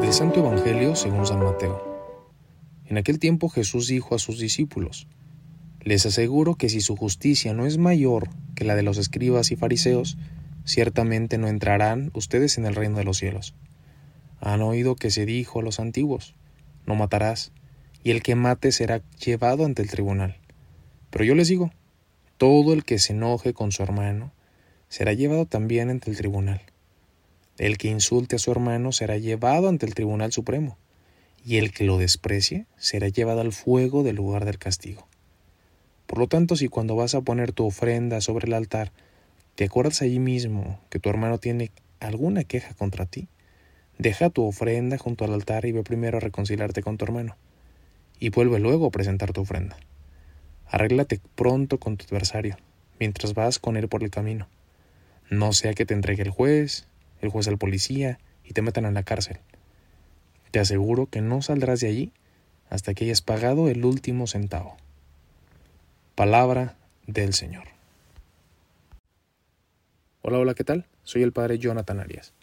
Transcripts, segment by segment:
Del Santo Evangelio según San Mateo. En aquel tiempo Jesús dijo a sus discípulos, Les aseguro que si su justicia no es mayor que la de los escribas y fariseos, ciertamente no entrarán ustedes en el reino de los cielos. Han oído que se dijo a los antiguos, No matarás, y el que mate será llevado ante el tribunal. Pero yo les digo, todo el que se enoje con su hermano, será llevado también ante el tribunal. El que insulte a su hermano será llevado ante el Tribunal Supremo, y el que lo desprecie será llevado al fuego del lugar del castigo. Por lo tanto, si cuando vas a poner tu ofrenda sobre el altar, te acuerdas allí mismo que tu hermano tiene alguna queja contra ti, deja tu ofrenda junto al altar y ve primero a reconciliarte con tu hermano, y vuelve luego a presentar tu ofrenda. Arréglate pronto con tu adversario, mientras vas con él por el camino no sea que te entregue el juez, el juez al policía y te metan en la cárcel. Te aseguro que no saldrás de allí hasta que hayas pagado el último centavo. Palabra del Señor. Hola, hola, ¿qué tal? Soy el padre Jonathan Arias.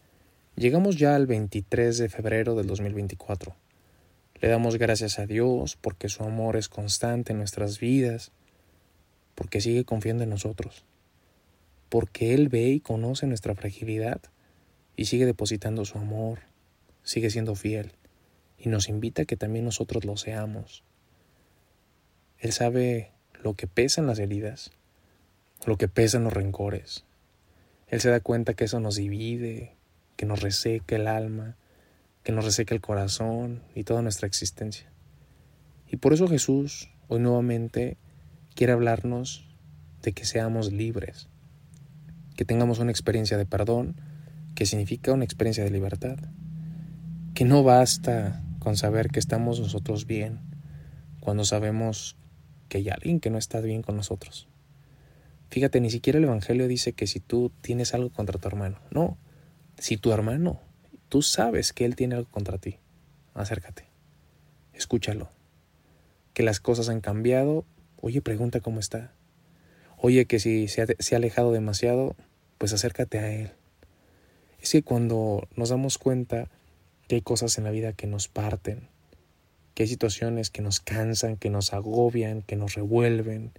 Llegamos ya al 23 de febrero del 2024. Le damos gracias a Dios porque su amor es constante en nuestras vidas, porque sigue confiando en nosotros porque Él ve y conoce nuestra fragilidad y sigue depositando su amor, sigue siendo fiel y nos invita a que también nosotros lo seamos. Él sabe lo que pesan las heridas, lo que pesan los rencores. Él se da cuenta que eso nos divide, que nos reseca el alma, que nos reseca el corazón y toda nuestra existencia. Y por eso Jesús hoy nuevamente quiere hablarnos de que seamos libres, que tengamos una experiencia de perdón, que significa una experiencia de libertad, que no basta con saber que estamos nosotros bien, cuando sabemos que hay alguien que no está bien con nosotros. Fíjate, ni siquiera el Evangelio dice que si tú tienes algo contra tu hermano, no, si tu hermano, tú sabes que él tiene algo contra ti, acércate, escúchalo, que las cosas han cambiado, oye, pregunta cómo está, oye, que si se ha, alejado demasiado, pues acércate a Él. Es que cuando nos damos cuenta que hay cosas en la vida que nos parten, que hay situaciones que nos cansan, que nos agobian, que nos revuelven,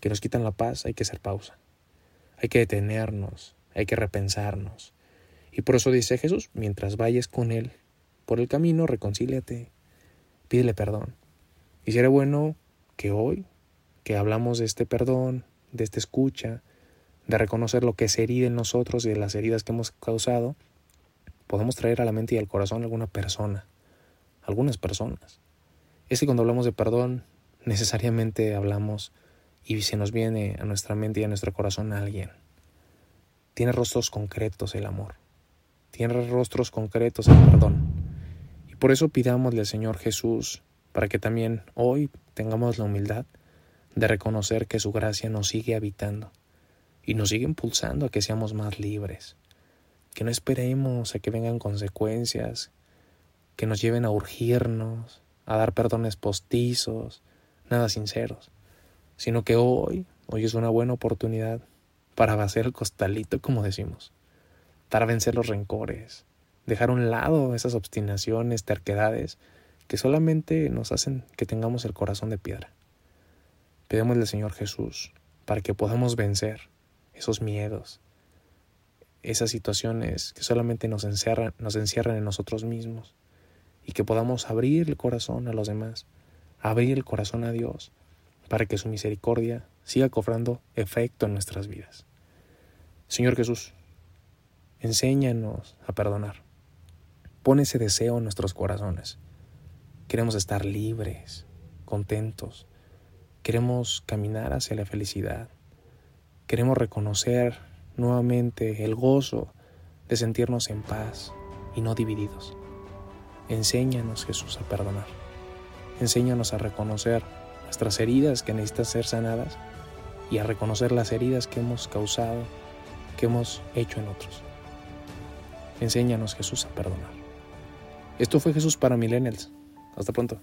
que nos quitan la paz, hay que hacer pausa. Hay que detenernos, hay que repensarnos. Y por eso dice Jesús, mientras vayas con Él por el camino, reconcíliate, pídele perdón. Y será bueno que hoy, que hablamos de este perdón, de esta escucha, de reconocer lo que es herida en nosotros y de las heridas que hemos causado, podemos traer a la mente y al corazón alguna persona, algunas personas. Es que cuando hablamos de perdón, necesariamente hablamos y se nos viene a nuestra mente y a nuestro corazón alguien. Tiene rostros concretos el amor. Tiene rostros concretos el perdón. Y por eso pidámosle al Señor Jesús para que también hoy tengamos la humildad de reconocer que su gracia nos sigue habitando y nos sigue impulsando a que seamos más libres, que no esperemos a que vengan consecuencias, que nos lleven a urgirnos, a dar perdones postizos, nada sinceros, sino que hoy, hoy es una buena oportunidad para vaciar el costalito, como decimos, para vencer los rencores, dejar a un lado esas obstinaciones, terquedades que solamente nos hacen que tengamos el corazón de piedra. Pedimos al Señor Jesús para que podamos vencer esos miedos, esas situaciones que solamente nos encierran, nos encierran en nosotros mismos y que podamos abrir el corazón a los demás, abrir el corazón a Dios para que su misericordia siga cobrando efecto en nuestras vidas. Señor Jesús, enséñanos a perdonar. Pon ese deseo en nuestros corazones. Queremos estar libres, contentos. Queremos caminar hacia la felicidad. Queremos reconocer nuevamente el gozo de sentirnos en paz y no divididos. Enséñanos, Jesús, a perdonar. Enséñanos a reconocer nuestras heridas que necesitan ser sanadas y a reconocer las heridas que hemos causado, que hemos hecho en otros. Enséñanos, Jesús, a perdonar. Esto fue Jesús para Millennials. Hasta pronto.